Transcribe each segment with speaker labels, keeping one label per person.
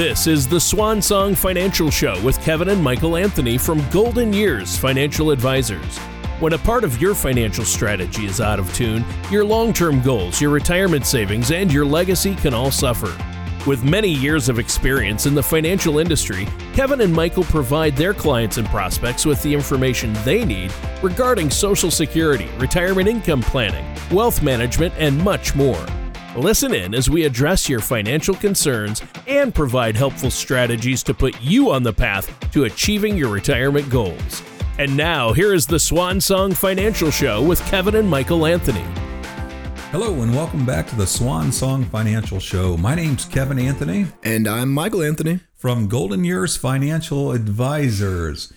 Speaker 1: This is the Swan Song Financial Show with Kevin and Michael Anthony from Golden Years Financial Advisors. When a part of your financial strategy is out of tune, your long term goals, your retirement savings, and your legacy can all suffer. With many years of experience in the financial industry, Kevin and Michael provide their clients and prospects with the information they need regarding Social Security, retirement income planning, wealth management, and much more. Listen in as we address your financial concerns and provide helpful strategies to put you on the path to achieving your retirement goals. And now, here is the Swan Song Financial Show with Kevin and Michael Anthony.
Speaker 2: Hello, and welcome back to the Swan Song Financial Show. My name's Kevin Anthony.
Speaker 3: And I'm Michael Anthony.
Speaker 2: From Golden Years Financial Advisors.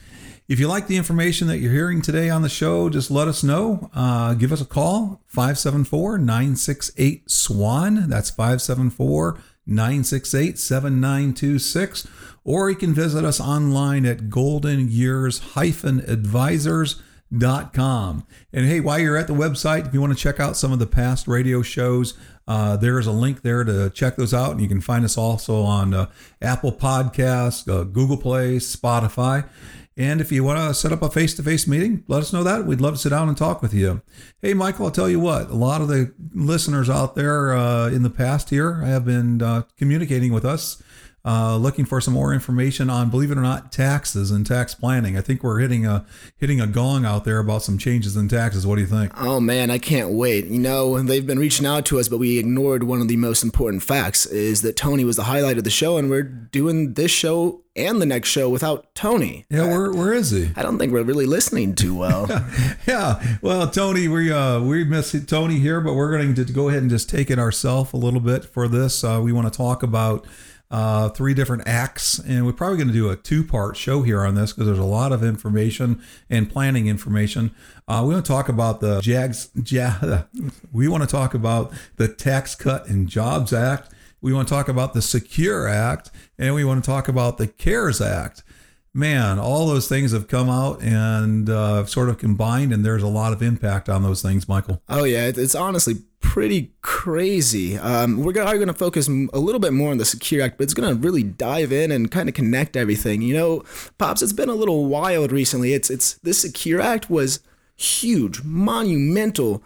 Speaker 2: If you like the information that you're hearing today on the show, just let us know. Uh, give us a call 574 968 SWAN. That's 574 968 7926. Or you can visit us online at golden years advisors.com. And hey, while you're at the website, if you want to check out some of the past radio shows, uh, there's a link there to check those out. And you can find us also on uh, Apple Podcasts, uh, Google Play, Spotify. And if you want to set up a face to face meeting, let us know that. We'd love to sit down and talk with you. Hey, Michael, I'll tell you what, a lot of the listeners out there uh, in the past here have been uh, communicating with us. Uh, looking for some more information on, believe it or not, taxes and tax planning. I think we're hitting a hitting a gong out there about some changes in taxes. What do you think?
Speaker 3: Oh man, I can't wait. You know, they've been reaching out to us, but we ignored one of the most important facts: is that Tony was the highlight of the show, and we're doing this show and the next show without Tony.
Speaker 2: Yeah, where where is he?
Speaker 3: I don't think we're really listening too well.
Speaker 2: yeah, well, Tony, we uh we miss Tony here, but we're going to go ahead and just take it ourselves a little bit for this. Uh, we want to talk about. Uh, three different acts, and we're probably going to do a two-part show here on this because there's a lot of information and planning information. Uh, we want to talk about the JAGS. Ja, we want to talk about the Tax Cut and Jobs Act. We want to talk about the Secure Act, and we want to talk about the CARES Act. Man, all those things have come out and uh, sort of combined, and there's a lot of impact on those things, Michael.
Speaker 3: Oh yeah, it's honestly pretty crazy. Um, we're going to focus a little bit more on the Secure Act, but it's going to really dive in and kind of connect everything. You know, pops, it's been a little wild recently. It's it's this Secure Act was huge, monumental,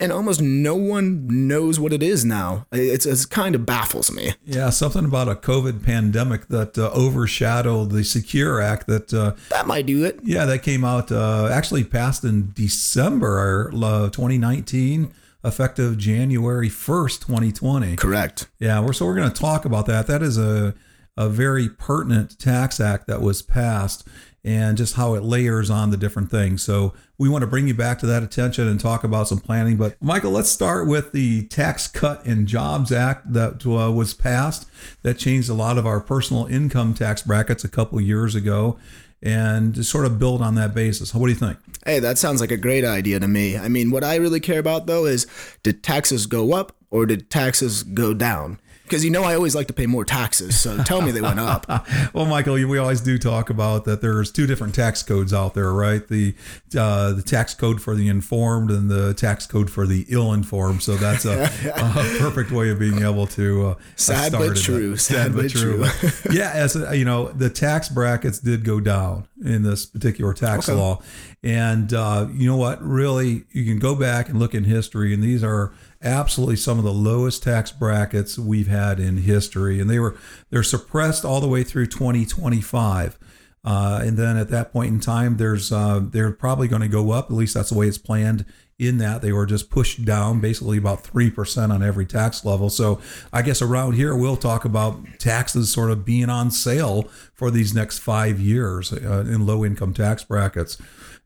Speaker 3: and almost no one knows what it is now. It's, it's kind of baffles me.
Speaker 2: Yeah, something about a COVID pandemic that uh, overshadowed the Secure Act. That uh,
Speaker 3: that might do it.
Speaker 2: Yeah, that came out uh, actually passed in December uh, 2019 effective January 1st, 2020.
Speaker 3: Correct.
Speaker 2: Yeah, we're so we're going to talk about that. That is a a very pertinent tax act that was passed and just how it layers on the different things. So we want to bring you back to that attention and talk about some planning. But Michael, let's start with the Tax Cut and Jobs Act that uh, was passed. That changed a lot of our personal income tax brackets a couple years ago and sort of build on that basis. What do you think?
Speaker 3: Hey, that sounds like a great idea to me. I mean, what I really care about though is did taxes go up or did taxes go down? Because you know I always like to pay more taxes. So tell me they went up.
Speaker 2: well, Michael, we always do talk about that. There's two different tax codes out there, right? The uh, the tax code for the informed and the tax code for the ill-informed. So that's a, a perfect way of being able to. Uh,
Speaker 3: sad but true.
Speaker 2: Sad, sad, but true. true. yeah, as a, you know, the tax brackets did go down in this particular tax okay. law, and uh, you know what? Really, you can go back and look in history, and these are absolutely some of the lowest tax brackets we've had in history, and they were they're suppressed all the way through 2025. Uh, and then at that point in time, there's uh, they're probably going to go up. At least that's the way it's planned. In that they were just pushed down, basically about three percent on every tax level. So I guess around here we'll talk about taxes sort of being on sale for these next five years uh, in low income tax brackets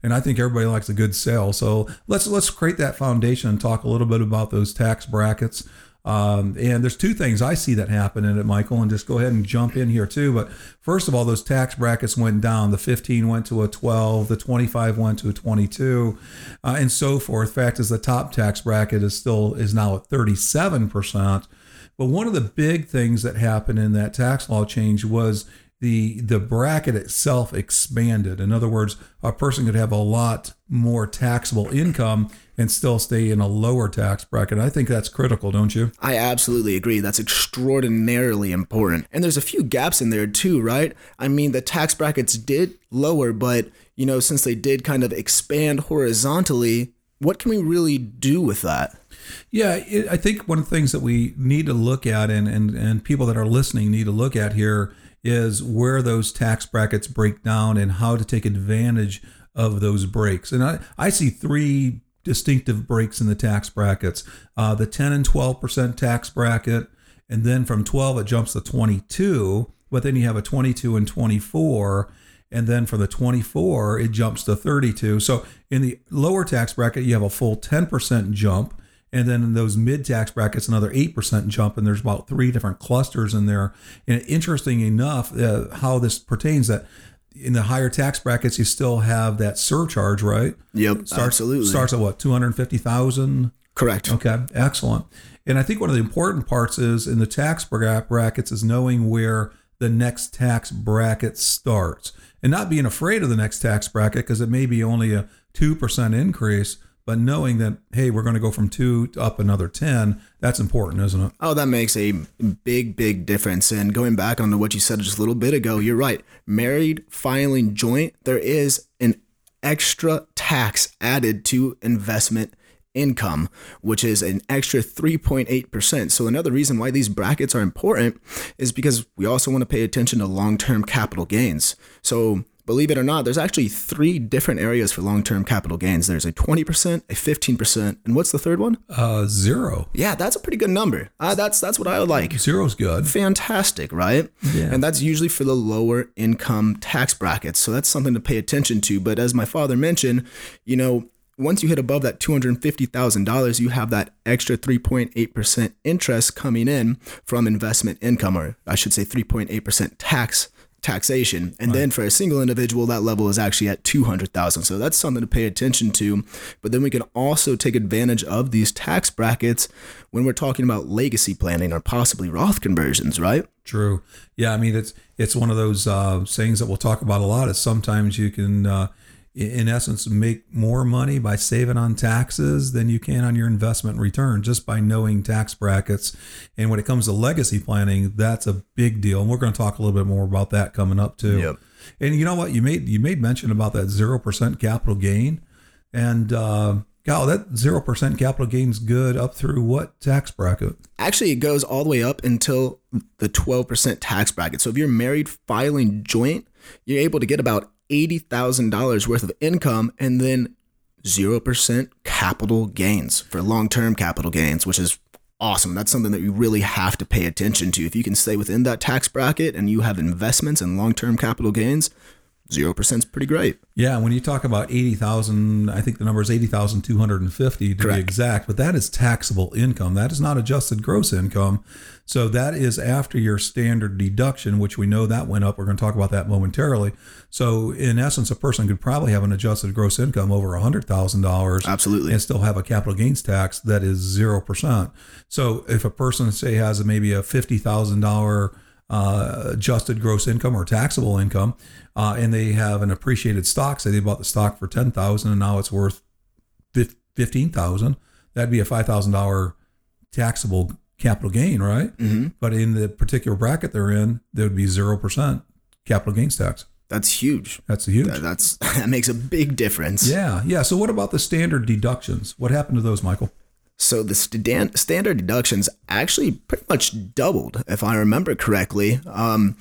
Speaker 2: and I think everybody likes a good sale. So let's let's create that foundation and talk a little bit about those tax brackets. Um, and there's two things I see that happen in it, Michael, and just go ahead and jump in here too. But first of all, those tax brackets went down. The 15 went to a 12, the 25 went to a 22, uh, and so forth. Fact is, the top tax bracket is still is now at 37 percent. But one of the big things that happened in that tax law change was the the bracket itself expanded. In other words, a person could have a lot more taxable income and still stay in a lower tax bracket. I think that's critical, don't you?
Speaker 3: I absolutely agree. That's extraordinarily important. And there's a few gaps in there too, right? I mean, the tax brackets did lower, but you know, since they did kind of expand horizontally, what can we really do with that?
Speaker 2: Yeah, it, I think one of the things that we need to look at, and, and, and people that are listening need to look at here, is where those tax brackets break down and how to take advantage of those breaks. And I, I see three distinctive breaks in the tax brackets. Uh, the 10 and 12% tax bracket, and then from 12 it jumps to 22, but then you have a 22 and 24 and then for the 24 it jumps to 32 so in the lower tax bracket you have a full 10% jump and then in those mid tax brackets another 8% jump and there's about three different clusters in there. And interesting enough uh, how this pertains that in the higher tax brackets you still have that surcharge right
Speaker 3: Yep,
Speaker 2: starts,
Speaker 3: absolutely.
Speaker 2: starts at what 250000
Speaker 3: Correct.
Speaker 2: Okay, excellent. And I think one of the important parts is in the tax bra- brackets is knowing where the next tax bracket starts and not being afraid of the next tax bracket because it may be only a 2% increase, but knowing that, hey, we're going to go from two to up another 10, that's important, isn't it?
Speaker 3: Oh, that makes a big, big difference. And going back onto what you said just a little bit ago, you're right. Married filing joint, there is an extra tax added to investment income, which is an extra 3.8%. So, another reason why these brackets are important is because we also want to pay attention to long term capital gains. So, believe it or not, there's actually three different areas for long term capital gains there's a 20%, a 15%, and what's the third one?
Speaker 2: Uh, zero.
Speaker 3: Yeah, that's a pretty good number. Uh, that's, that's what I would like
Speaker 2: Zero's good.
Speaker 3: fantastic, right?
Speaker 2: Yeah.
Speaker 3: And that's usually for the lower income tax brackets. So that's something to pay attention to. But as my father mentioned, you know, once you hit above that $250,000, you have that extra 3.8% interest coming in from investment income, or I should say 3.8% tax taxation. And then for a single individual, that level is actually at 200,000. So that's something to pay attention to. But then we can also take advantage of these tax brackets when we're talking about legacy planning or possibly Roth conversions, right?
Speaker 2: True. Yeah, I mean it's it's one of those uh, sayings that we'll talk about a lot. Is sometimes you can, uh, in essence, make more money by saving on taxes than you can on your investment return just by knowing tax brackets. And when it comes to legacy planning, that's a big deal. And we're going to talk a little bit more about that coming up too.
Speaker 3: Yep.
Speaker 2: And you know what? You made you made mention about that zero percent capital gain, and uh, God, that zero percent capital gain's good up through what tax bracket?
Speaker 3: Actually, it goes all the way up until the 12% tax bracket. So if you're married filing joint, you're able to get about $80,000 worth of income and then 0% capital gains for long term capital gains, which is awesome. That's something that you really have to pay attention to. If you can stay within that tax bracket and you have investments and long term capital gains, 0% is pretty great.
Speaker 2: Yeah, when you talk about 80,000, I think the number is 80,250 to
Speaker 3: Correct.
Speaker 2: be exact, but that is taxable income. That is not adjusted gross income. So that is after your standard deduction, which we know that went up. We're going to talk about that momentarily. So in essence, a person could probably have an adjusted gross income over $100,000
Speaker 3: Absolutely.
Speaker 2: and still have a capital gains tax that is 0%. So if a person, say, has maybe a $50,000 uh, adjusted gross income or taxable income, uh, and they have an appreciated stock, say they bought the stock for 10000 and now it's worth fif- 15000 that'd be a $5,000 taxable capital gain, right? Mm-hmm. But in the particular bracket they're in, there would be 0% capital gains tax.
Speaker 3: That's huge.
Speaker 2: That's huge.
Speaker 3: That- That's that makes a big difference.
Speaker 2: Yeah, yeah. So what about the standard deductions? What happened to those, Michael?
Speaker 3: So the stan- standard deductions actually pretty much doubled, if I remember correctly. Um,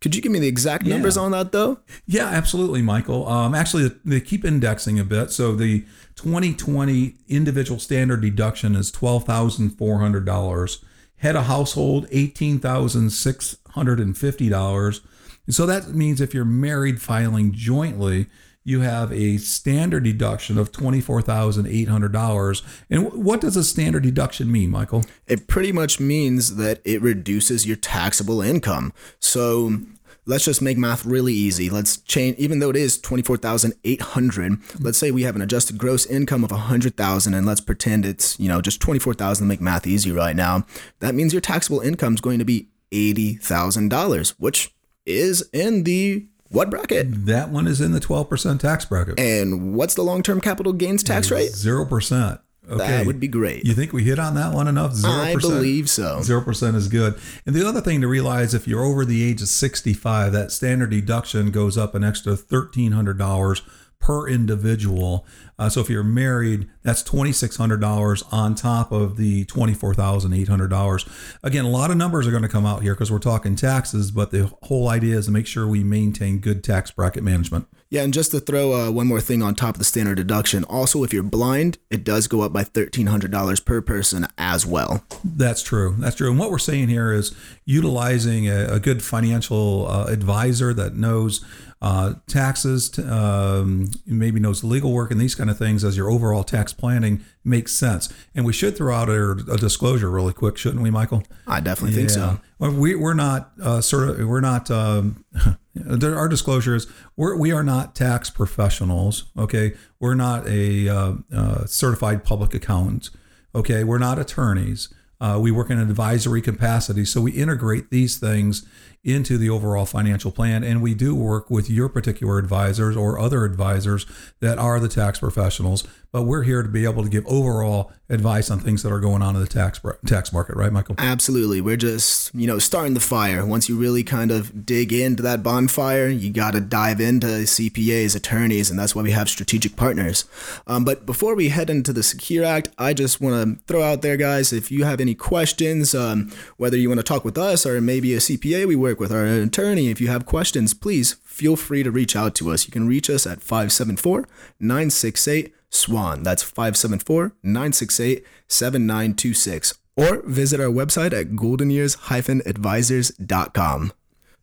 Speaker 3: could you give me the exact numbers on that, though?
Speaker 2: Yeah, absolutely, Michael. Um, actually, they keep indexing a bit. So the 2020 individual standard deduction is twelve thousand four hundred dollars. Head of household eighteen thousand six hundred and fifty dollars. So that means if you're married filing jointly, you have a standard deduction of twenty four thousand eight hundred dollars. And what does a standard deduction mean, Michael?
Speaker 3: It pretty much means that it reduces your taxable income. So let's just make math really easy. Let's change, even though it is 24,800, let's say we have an adjusted gross income of 100,000 and let's pretend it's, you know, just 24,000 to make math easy right now. That means your taxable income is going to be $80,000, which is in the What bracket?
Speaker 2: That one is in the 12% tax bracket.
Speaker 3: And what's the long term capital gains tax rate?
Speaker 2: 0%. Okay.
Speaker 3: That would be great.
Speaker 2: You think we hit on that one enough? 0%?
Speaker 3: I believe so.
Speaker 2: 0% is good. And the other thing to realize if you're over the age of 65, that standard deduction goes up an extra $1,300 per individual. Uh, so if you're married, that's $2,600 on top of the $24,800. Again, a lot of numbers are going to come out here because we're talking taxes, but the whole idea is to make sure we maintain good tax bracket management.
Speaker 3: Yeah, and just to throw uh, one more thing on top of the standard deduction, also if you're blind, it does go up by $1,300 per person as well.
Speaker 2: That's true. That's true. And what we're saying here is utilizing a, a good financial uh, advisor that knows uh, taxes, um, maybe knows legal work and these kind of things as your overall tax planning makes sense. And we should throw out a, a disclosure really quick, shouldn't we, Michael?
Speaker 3: I definitely think so.
Speaker 2: Well, we, we're not uh, sort of we're not um, our disclosure is we're, we are not tax professionals. Okay, we're not a uh, uh, certified public accountant. Okay, we're not attorneys. Uh, we work in an advisory capacity, so we integrate these things into the overall financial plan. And we do work with your particular advisors or other advisors that are the tax professionals. But we're here to be able to give overall advice on things that are going on in the tax tax market, right, Michael?
Speaker 3: Absolutely. We're just, you know, starting the fire. Once you really kind of dig into that bonfire, you got to dive into CPAs, attorneys, and that's why we have strategic partners. Um, but before we head into the Secure Act, I just want to throw out there, guys, if you have any questions, um, whether you want to talk with us or maybe a CPA we work with or an attorney, if you have questions, please feel free to reach out to us. You can reach us at 574 968 SWAN. That's 574 968 7926. Or visit our website at goldenyears-advisors.com.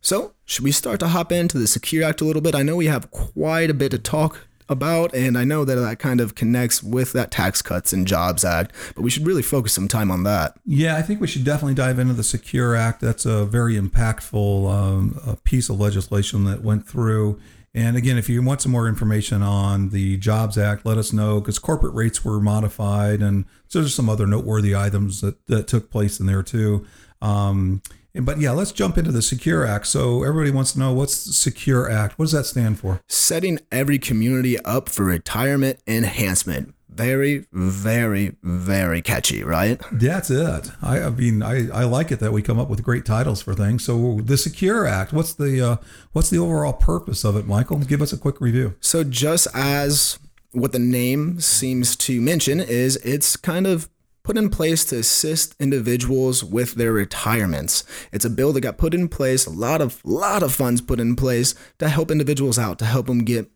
Speaker 3: So, should we start to hop into the Secure Act a little bit? I know we have quite a bit to talk about, and I know that that kind of connects with that Tax Cuts and Jobs Act, but we should really focus some time on that.
Speaker 2: Yeah, I think we should definitely dive into the Secure Act. That's a very impactful um, piece of legislation that went through. And again, if you want some more information on the Jobs Act, let us know because corporate rates were modified, and so there's some other noteworthy items that, that took place in there too. Um, but yeah, let's jump into the Secure Act. So everybody wants to know what's the Secure Act? What does that stand for?
Speaker 3: Setting every community up for retirement enhancement very, very, very catchy, right?
Speaker 2: That's it. I, I mean, I, I like it that we come up with great titles for things. So the Secure Act, what's the uh, what's the overall purpose of it, Michael? Give us a quick review.
Speaker 3: So just as what the name seems to mention is it's kind of put in place to assist individuals with their retirements. It's a bill that got put in place, a lot of lot of funds put in place to help individuals out, to help them get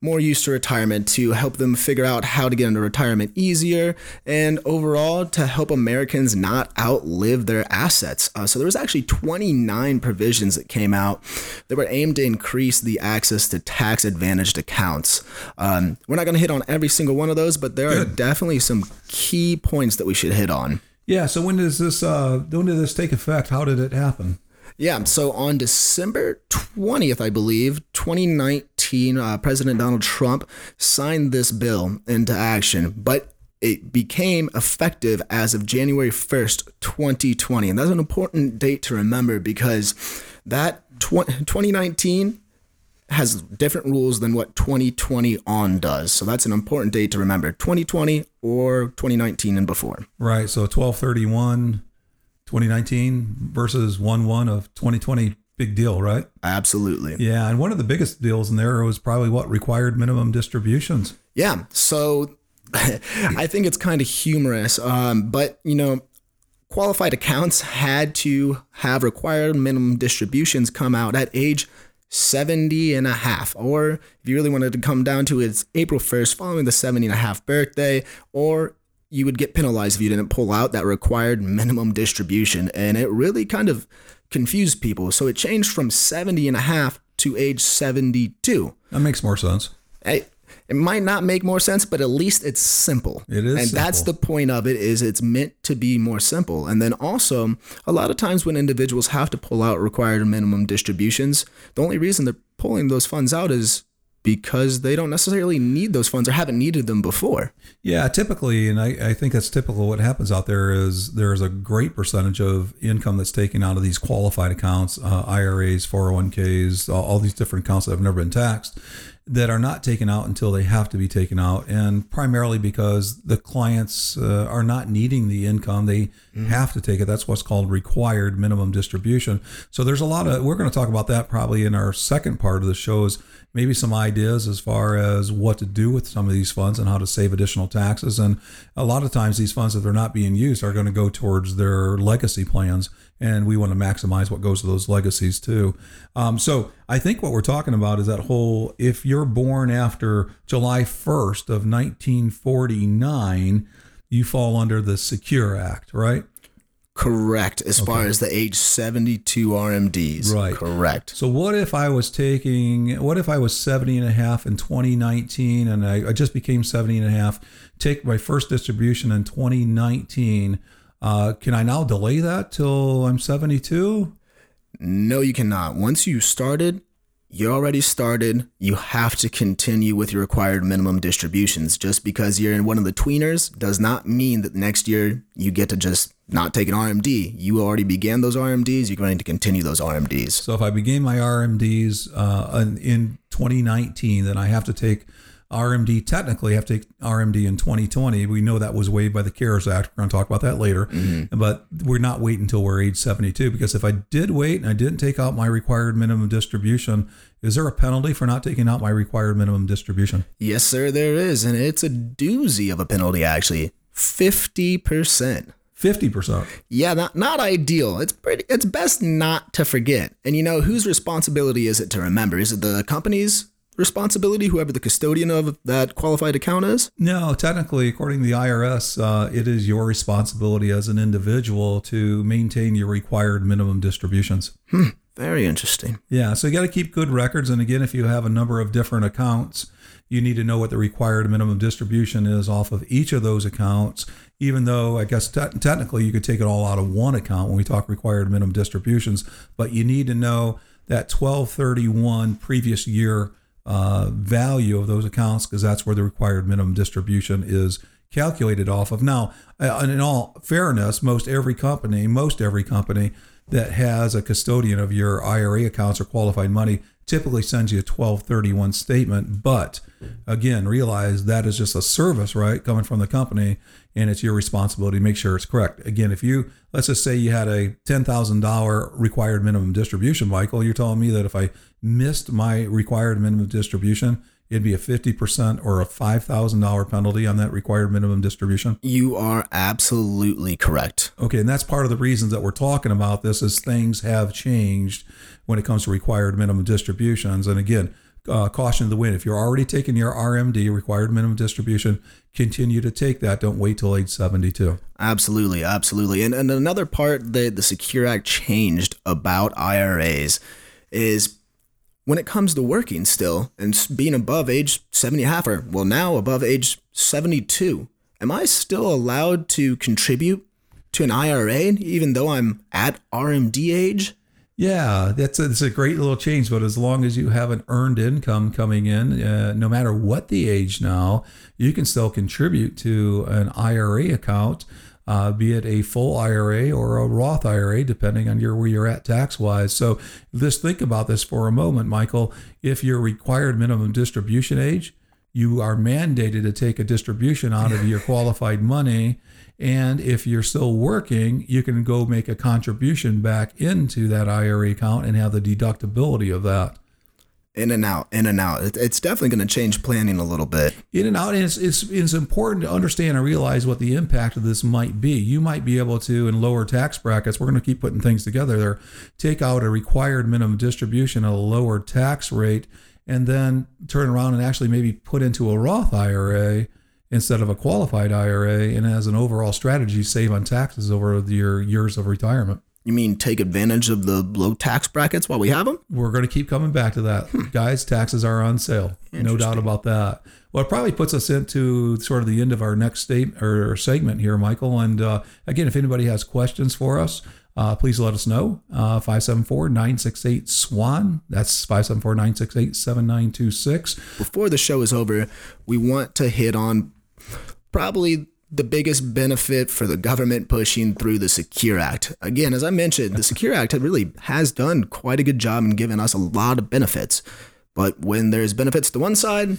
Speaker 3: more used to retirement, to help them figure out how to get into retirement easier, and overall to help Americans not outlive their assets. Uh, so there was actually 29 provisions that came out that were aimed to increase the access to tax advantaged accounts. Um, we're not going to hit on every single one of those, but there Good. are definitely some key points that we should hit on.
Speaker 2: Yeah. So when does this uh, when did this take effect? How did it happen?
Speaker 3: Yeah, so on December 20th, I believe, 2019, uh, President Donald Trump signed this bill into action, but it became effective as of January 1st, 2020. And that's an important date to remember because that tw- 2019 has different rules than what 2020 on does. So that's an important date to remember 2020 or 2019 and before.
Speaker 2: Right. So 1231 2019 versus 1 1 of 2020 big deal, right?
Speaker 3: Absolutely.
Speaker 2: Yeah, and one of the biggest deals in there was probably what required minimum distributions.
Speaker 3: Yeah, so I think it's kind of humorous, um, but you know, qualified accounts had to have required minimum distributions come out at age 70 and a half or if you really wanted to come down to it, it's April 1st following the 70 and a half birthday or you would get penalized if you didn't pull out that required minimum distribution. And it really kind of confused people. So it changed from 70 and a half to age 72.
Speaker 2: That makes more sense.
Speaker 3: Hey, it might not make more sense, but at least it's simple.
Speaker 2: It is.
Speaker 3: And
Speaker 2: simple.
Speaker 3: that's the point of it is it's meant to be more simple. And then also, a lot of times when individuals have to pull out required minimum distributions, the only reason they're pulling those funds out is because they don't necessarily need those funds or haven't needed them before.
Speaker 2: Yeah, typically, and I, I think that's typical. What happens out there is there's a great percentage of income that's taken out of these qualified accounts, uh, IRAs, 401ks, all, all these different accounts that have never been taxed that are not taken out until they have to be taken out, and primarily because the clients uh, are not needing the income, they mm-hmm. have to take it. That's what's called required minimum distribution. So there's a lot of we're going to talk about that probably in our second part of the show is maybe some ideas as far as what to do with some of these funds and how to save additional taxes. And a lot of times these funds, if they're not being used, are going to go towards their legacy plans and we want to maximize what goes to those legacies too. Um, so I think what we're talking about is that whole if you're born after July 1st of 1949, you fall under the Secure Act, right?
Speaker 3: Correct. As okay. far as the age 72 RMDs.
Speaker 2: Right.
Speaker 3: Correct.
Speaker 2: So what if I was taking, what if I was 70 and a half in 2019 and I, I just became 70 and a half, take my first distribution in 2019 uh, can I now delay that till I'm 72?
Speaker 3: No, you cannot. Once you started, you already started. You have to continue with your required minimum distributions. Just because you're in one of the tweeners does not mean that next year you get to just not take an RMD. You already began those RMDs. You're going to continue those RMDs.
Speaker 2: So if I began my RMDs uh, in 2019, then I have to take RMD technically have to take RMD in 2020. We know that was waived by the CARES Act. We're going to talk about that later. Mm-hmm. But we're not waiting until we're age 72 because if I did wait and I didn't take out my required minimum distribution, is there a penalty for not taking out my required minimum distribution?
Speaker 3: Yes, sir, there is. And it's a doozy of a penalty, actually 50%.
Speaker 2: Fifty percent.
Speaker 3: Yeah, not not ideal. It's pretty. It's best not to forget. And you know whose responsibility is it to remember? Is it the company's? Responsibility, whoever the custodian of that qualified account is?
Speaker 2: No, technically, according to the IRS, uh, it is your responsibility as an individual to maintain your required minimum distributions.
Speaker 3: Hmm, very interesting.
Speaker 2: Yeah, so you got to keep good records. And again, if you have a number of different accounts, you need to know what the required minimum distribution is off of each of those accounts. Even though I guess te- technically you could take it all out of one account when we talk required minimum distributions, but you need to know that 1231 previous year uh, value of those accounts because that's where the required minimum distribution is calculated off of. Now, uh, in all fairness, most every company, most every company that has a custodian of your IRA accounts or qualified money typically sends you a 1231 statement. But again, realize that is just a service, right? Coming from the company, and it's your responsibility to make sure it's correct. Again, if you, let's just say you had a $10,000 required minimum distribution, Michael, you're telling me that if I missed my required minimum distribution, it'd be a 50% or a $5,000 penalty on that required minimum distribution?
Speaker 3: You are absolutely correct.
Speaker 2: Okay, and that's part of the reasons that we're talking about this is things have changed when it comes to required minimum distributions. And again, uh, caution to the wind. If you're already taking your RMD, required minimum distribution, continue to take that. Don't wait till age 72.
Speaker 3: Absolutely, absolutely. And, and another part that the Secure Act changed about IRAs is when it comes to working still and being above age 70 half or well now above age 72 am i still allowed to contribute to an ira even though i'm at rmd age?
Speaker 2: Yeah that's a, that's a great little change but as long as you have an earned income coming in uh, no matter what the age now you can still contribute to an ira account uh, be it a full IRA or a Roth IRA, depending on your where you're at tax wise. So just think about this for a moment, Michael. If your required minimum distribution age, you are mandated to take a distribution out of your qualified money. And if you're still working, you can go make a contribution back into that IRA account and have the deductibility of that
Speaker 3: in and out, in and out. It's definitely going to change planning a little bit.
Speaker 2: In and out, and it's, it's, it's important to understand and realize what the impact of this might be. You might be able to, in lower tax brackets, we're going to keep putting things together there, take out a required minimum distribution at a lower tax rate, and then turn around and actually maybe put into a Roth IRA instead of a qualified IRA, and as an overall strategy, save on taxes over your years of retirement.
Speaker 3: You mean take advantage of the low tax brackets while we have them?
Speaker 2: We're going to keep coming back to that. Hmm. Guys, taxes are on sale. No doubt about that. Well, it probably puts us into sort of the end of our next state or segment here, Michael. And uh, again, if anybody has questions for us, uh, please let us know. Uh, 574 968 SWAN. That's 574 968 7926.
Speaker 3: Before the show is over, we want to hit on probably the biggest benefit for the government pushing through the Secure Act. Again, as I mentioned, the Secure Act really has done quite a good job in giving us a lot of benefits. But when there's benefits to one side,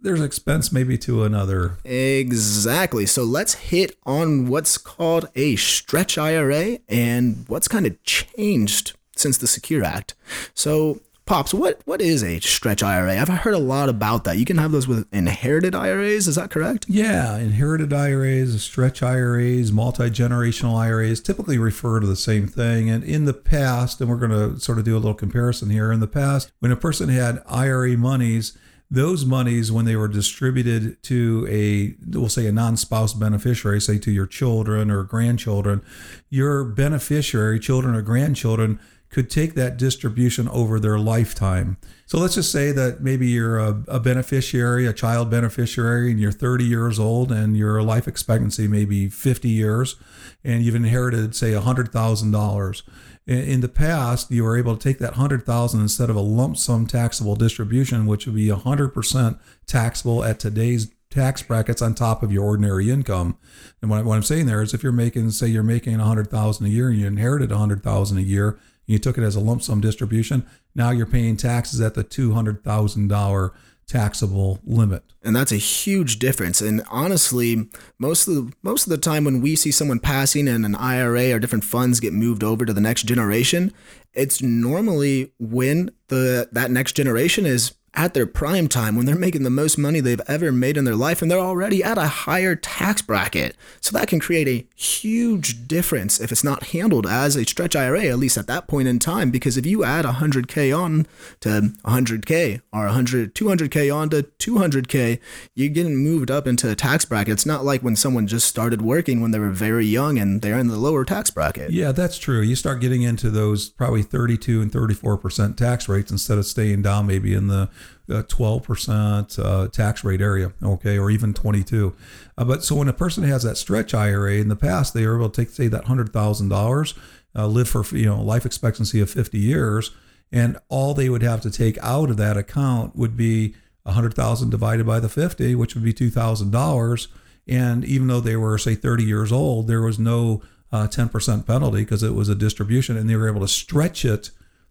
Speaker 2: there's expense maybe to another.
Speaker 3: Exactly. So let's hit on what's called a stretch IRA and what's kind of changed since the Secure Act. So, Pops, what, what is a stretch IRA? I've heard a lot about that. You can have those with inherited IRAs, is that correct?
Speaker 2: Yeah, inherited IRAs, stretch IRAs, multi generational IRAs typically refer to the same thing. And in the past, and we're going to sort of do a little comparison here, in the past, when a person had IRA monies, those monies when they were distributed to a we'll say a non-spouse beneficiary say to your children or grandchildren your beneficiary children or grandchildren could take that distribution over their lifetime so let's just say that maybe you're a, a beneficiary a child beneficiary and you're 30 years old and your life expectancy may be 50 years and you've inherited say $100000 in the past, you were able to take that hundred thousand instead of a lump sum taxable distribution, which would be hundred percent taxable at today's tax brackets on top of your ordinary income. And what, I'm saying there is, if you're making, say, you're making a hundred thousand a year, and you inherited a hundred thousand a year, you took it as a lump sum distribution. Now you're paying taxes at the two hundred thousand dollar taxable limit.
Speaker 3: And that's a huge difference. And honestly, most of the most of the time when we see someone passing and an IRA or different funds get moved over to the next generation, it's normally when the that next generation is at their prime time when they're making the most money they've ever made in their life and they're already at a higher tax bracket. So that can create a huge difference if it's not handled as a stretch IRA, at least at that point in time. Because if you add 100K on to 100K or 100, 200K on to 200K, you're getting moved up into a tax bracket. It's not like when someone just started working when they were very young and they're in the lower tax bracket.
Speaker 2: Yeah, that's true. You start getting into those probably 32 and 34% tax rates instead of staying down maybe in the uh, 12% uh, tax rate area, okay, or even 22. Uh, but so when a person has that stretch IRA in the past, they were able to take, say, that $100,000, uh, live for, you know, life expectancy of 50 years, and all they would have to take out of that account would be 100,000 divided by the 50, which would be $2,000. And even though they were, say, 30 years old, there was no uh, 10% penalty because it was a distribution, and they were able to stretch it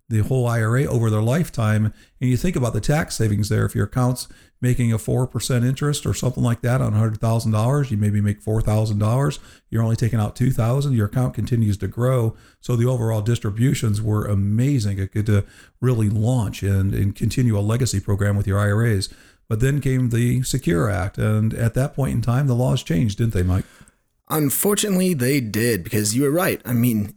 Speaker 2: the whole IRA over their lifetime. And you think about the tax savings there. If your account's making a 4% interest or something like that on $100,000, you maybe make $4,000. You're only taking out 2000 Your account continues to grow. So the overall distributions were amazing. It could uh, really launch and, and continue a legacy program with your IRAs. But then came the Secure Act. And at that point in time, the laws changed, didn't they, Mike?
Speaker 3: Unfortunately, they did because you were right. I mean,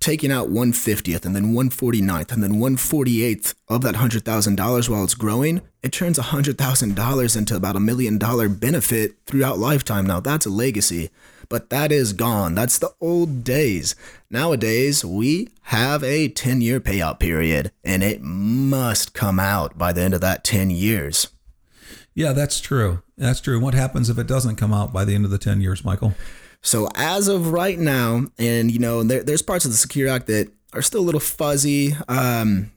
Speaker 3: taking out 150th and then 149th and then 148th of that $100,000 while it's growing, it turns $100,000 into about a million dollar benefit throughout lifetime. Now, that's a legacy, but that is gone. That's the old days. Nowadays, we have a 10 year payout period, and it must come out by the end of that 10 years.
Speaker 2: Yeah, that's true. That's true. What happens if it doesn't come out by the end of the 10 years, Michael?
Speaker 3: So as of right now, and you know, there, there's parts of the Secure Act that are still a little fuzzy. Um,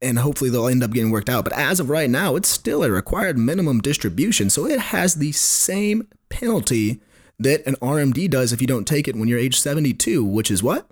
Speaker 3: and hopefully they'll end up getting worked out. But as of right now, it's still a required minimum distribution. So it has the same penalty that an RMD does if you don't take it when you're age 72, which is what?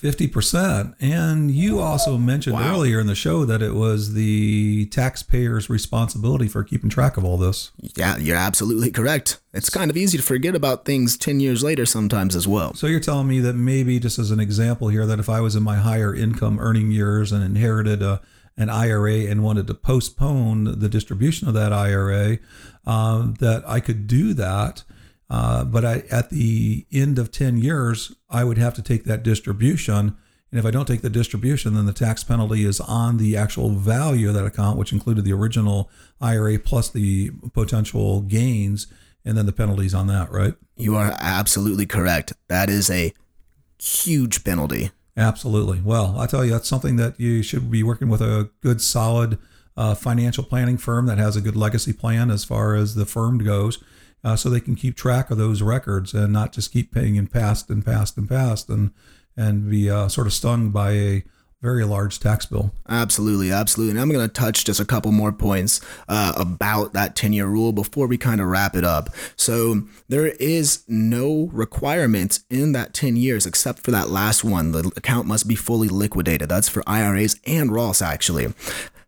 Speaker 2: 50%. And you also mentioned wow. earlier in the show that it was the taxpayer's responsibility for keeping track of all this.
Speaker 3: Yeah, you're absolutely correct. It's kind of easy to forget about things 10 years later sometimes as well.
Speaker 2: So you're telling me that maybe, just as an example here, that if I was in my higher income earning years and inherited a an IRA and wanted to postpone the distribution of that IRA, uh, that I could do that uh, but I, at the end of 10 years, I would have to take that distribution. And if I don't take the distribution, then the tax penalty is on the actual value of that account, which included the original IRA plus the potential gains, and then the penalties on that, right?
Speaker 3: You are absolutely correct. That is a huge penalty.
Speaker 2: Absolutely. Well, I tell you, that's something that you should be working with a good, solid uh, financial planning firm that has a good legacy plan as far as the firm goes. Uh, so they can keep track of those records and not just keep paying in past and past and past and and be uh, sort of stung by a very large tax bill.
Speaker 3: Absolutely, absolutely. And I'm going to touch just a couple more points uh, about that 10 year rule before we kind of wrap it up. So, there is no requirement in that 10 years except for that last one. The account must be fully liquidated. That's for IRAs and Roths, actually.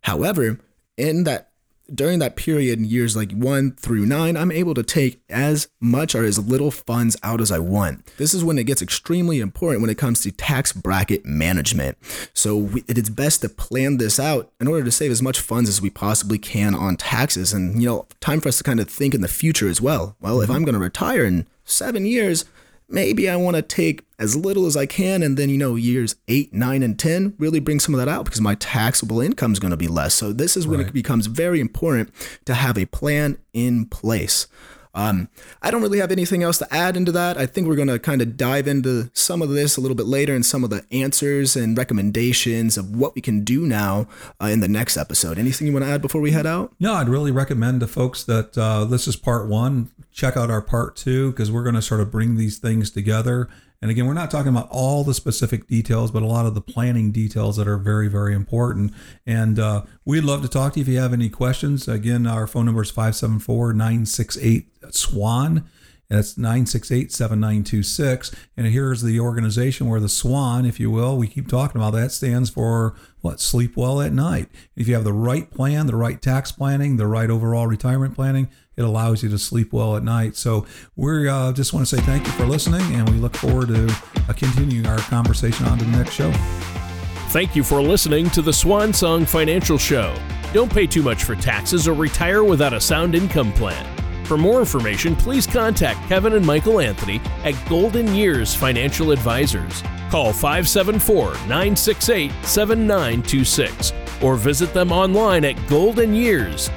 Speaker 3: However, in that during that period in years like one through nine, I'm able to take as much or as little funds out as I want. This is when it gets extremely important when it comes to tax bracket management. So it is best to plan this out in order to save as much funds as we possibly can on taxes. And, you know, time for us to kind of think in the future as well. Well, if I'm going to retire in seven years, maybe I want to take as little as I can. And then, you know, years eight, nine, and 10 really bring some of that out because my taxable income is going to be less. So, this is when right. it becomes very important to have a plan in place. Um, I don't really have anything else to add into that. I think we're going to kind of dive into some of this a little bit later and some of the answers and recommendations of what we can do now uh, in the next episode. Anything you want to add before we head out?
Speaker 2: No, I'd really recommend to folks that uh, this is part one. Check out our part two because we're going to sort of bring these things together and again, we're not talking about all the specific details, but a lot of the planning details that are very, very important. And uh, we'd love to talk to you if you have any questions. Again, our phone number is 574 968 SWAN. That's 968 7926. And here's the organization where the SWAN, if you will, we keep talking about that, stands for what? Sleep well at night. If you have the right plan, the right tax planning, the right overall retirement planning, it allows you to sleep well at night. So we uh, just want to say thank you for listening, and we look forward to uh, continuing our conversation on to the next show.
Speaker 1: Thank you for listening to the Swan Song Financial Show. Don't pay too much for taxes or retire without a sound income plan. For more information, please contact Kevin and Michael Anthony at Golden Years Financial Advisors. Call 574 968 7926 or visit them online at goldenyears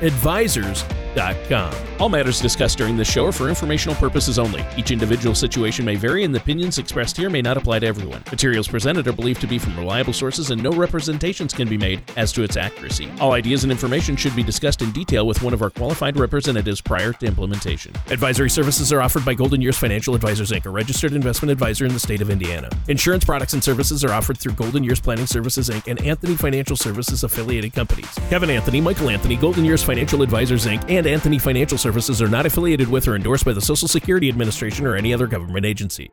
Speaker 1: advisors.com all matters discussed during this show are for informational purposes only. Each individual situation may vary, and the opinions expressed here may not apply to everyone. Materials presented are believed to be from reliable sources, and no representations can be made as to its accuracy. All ideas and information should be discussed in detail with one of our qualified representatives prior to implementation. Advisory services are offered by Golden Years Financial Advisors Inc., a registered investment advisor in the state of Indiana. Insurance products and services are offered through Golden Years Planning Services Inc. and Anthony Financial Services affiliated companies. Kevin Anthony, Michael Anthony, Golden Years Financial Advisors Inc., and and Anthony Financial Services are not affiliated with or endorsed by the Social Security Administration or any other government agency.